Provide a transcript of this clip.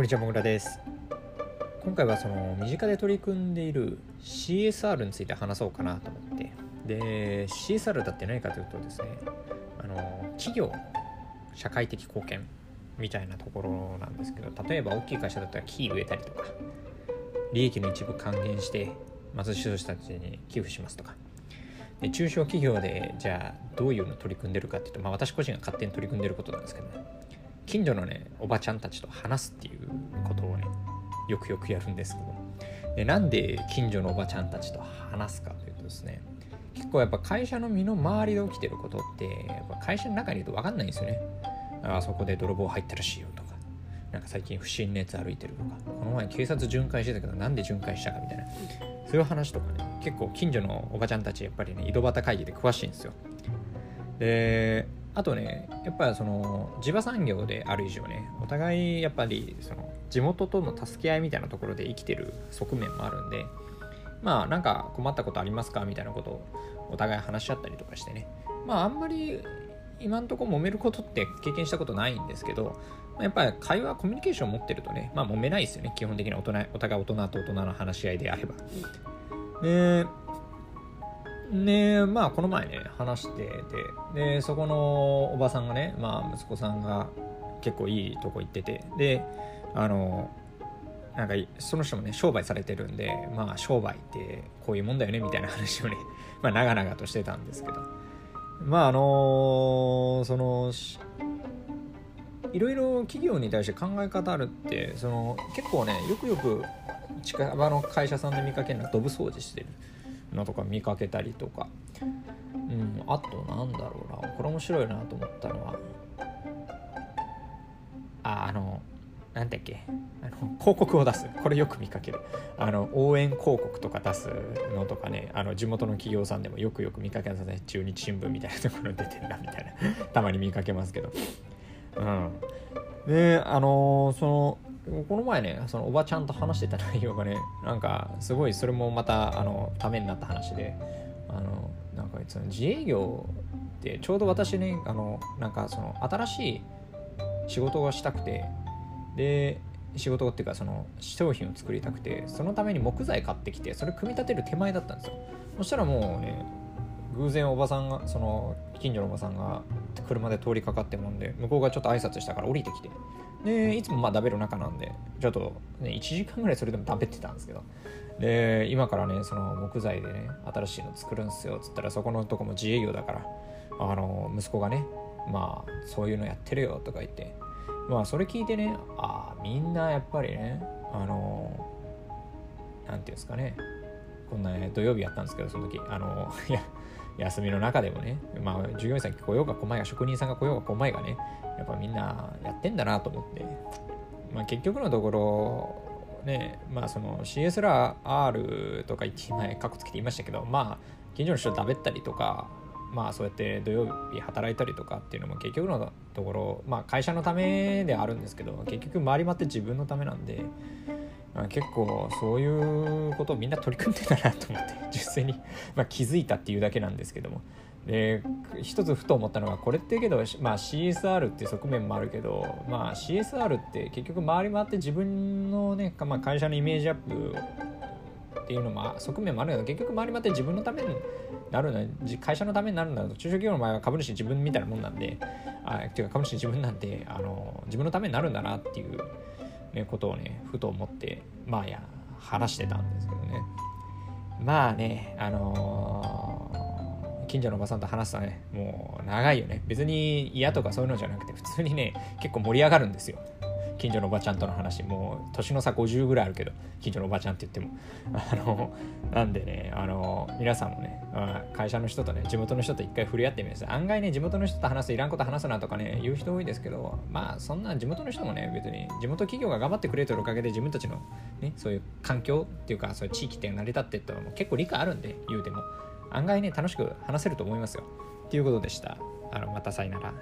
こんにちは、もぐらです。今回はその身近で取り組んでいる CSR について話そうかなと思って。で、CSR だって何かというとですね、あの企業社会的貢献みたいなところなんですけど、例えば大きい会社だったら木植えたりとか、利益の一部還元して貧しい人たちに寄付しますとか。で中小企業でじゃあどういうの取り組んでるかっていうと、まあ、私個人が勝手に取り組んでることなんですけど、ね近所のねおばちゃんたちと話すっていうことをねよくよくやるんですけど。でなんで近所のおばちゃんたちと話すかというとですね結構やっぱ会社の身の回りで起きてることってやっぱ会社の中にいると分かんないんですよね。あそこで泥棒入ったらしいよとか。なんか最近不審なやつ歩いてるとか。この前警察巡回してたけどなんで巡回したかみたいな。そういう話とかね結構近所のおばちゃんたちやっぱりね井戸端会議で詳しいんですよ。であとねやっぱりその地場産業である以上ねお互いやっぱりその地元との助け合いみたいなところで生きてる側面もあるんでまあなんか困ったことありますか？みたいなことをお互い話し合ったりとかしてね。まああんまり今んとこ揉めることって経験したことないんですけどやっぱり会話コミュニケーションを持ってるとねまあ揉めないですよね。基本的に大人お互い大人と大人の話し合いであれば。でねまあこの前ね話しててでそこのおばさんがねまあ息子さんが結構いいとこ行っててであのなんかその人もね商売されてるんでまあ商売ってこういうもんだよねみたいな話をね まあ長々としてたんですけど。まああのそのいろいろ企業に対して考え方あるってその結構ねよくよく近場の会社さんで見かけるのはドブ掃除してる。のとか見かけたりとか、うん、あとなんだろうな。これ面白いなと思ったのは。ああのなんだっけ。あの広告を出す。これよく見かける。あの応援広告とか出すのとかね。あの地元の企業さんでもよくよく見かけますね。中日新聞みたいなところに出てるなみたいな。たまに見かけますけど。うん。であのそのこの前ねそのおばちゃんと話してた内容がねなんかすごいそれもまたあのためになった話であのなんかその自営業ってちょうど私ねあのなんかその新しい仕事がしたくてで仕事っていうかその商品を作りたくてそのために木材買ってきてそれ組み立てる手前だったんですよ。そしたらもうね偶然おばさんがその近所のおばさんが車で通りかかってもんで向こうがちょっと挨拶したから降りてきて。でいつもまあ食べる仲なんでちょっと、ね、1時間ぐらいそれでも食べてたんですけど。で今からねその木材でね新しいの作るんすよっつったらそこのとこも自営業だからあの息子がねまあそういうのやってるよとか言って。まあそれ聞いてねああみんなやっぱりねあのなんていうんですかねこんな、ね、土曜日やったんですけどその時。あのいや休みの中でもね、まあ、従業員さん来ようが来まいが職人さんが来ようが来まいがねやっぱみんなやってんだなと思って、まあ、結局のところねまあその CSR とか言って前かっこつけて言いましたけどまあ近所の人と食べったりとかまあそうやって土曜日働いたりとかっていうのも結局のところまあ会社のためであるんですけど結局回り回って自分のためなんで結構そういうことをみんな取り組んでたなと思って 実際に、まあ、気づいたっていうだけなんですけども。で一つふと思ったのがこれってけど、まあ、CSR っていう側面もあるけど、まあ、CSR って結局回り回って自分のね、まあ、会社のイメージアップっていうのも側面もあるけど結局回り回って自分のためになるの会社のためになるんだと中小企業の場合は株主自分みたいなもんなんであっていうか株主自分なんであの自分のためになるんだなっていうね、ことをねふと思ってまあや話してたんですけどね。まあねあのー、近所のおばさんと話すとね。もう長いよね。別に嫌とかそういうのじゃなくて普通にね結構盛り上がるんですよ。近所のおばちゃんとの話。もう年の差50ぐらいあるけど近所のおばちゃんって言っても。あのなんでねあの皆さんもね会社の人とね地元の人と一回触れ合ってみます案外ね地元の人と話すいらんこと話すなとかね言う人多いですけどまあそんな地元の人もね別に地元企業が頑張ってくれてるおかげで自分たちのねそういう環境っていうかそういう地域って成り立ってったのも結構理解あるんで言うても。案外ね楽しく話せると思いますよ。っていうことでした。あのまたさいなら。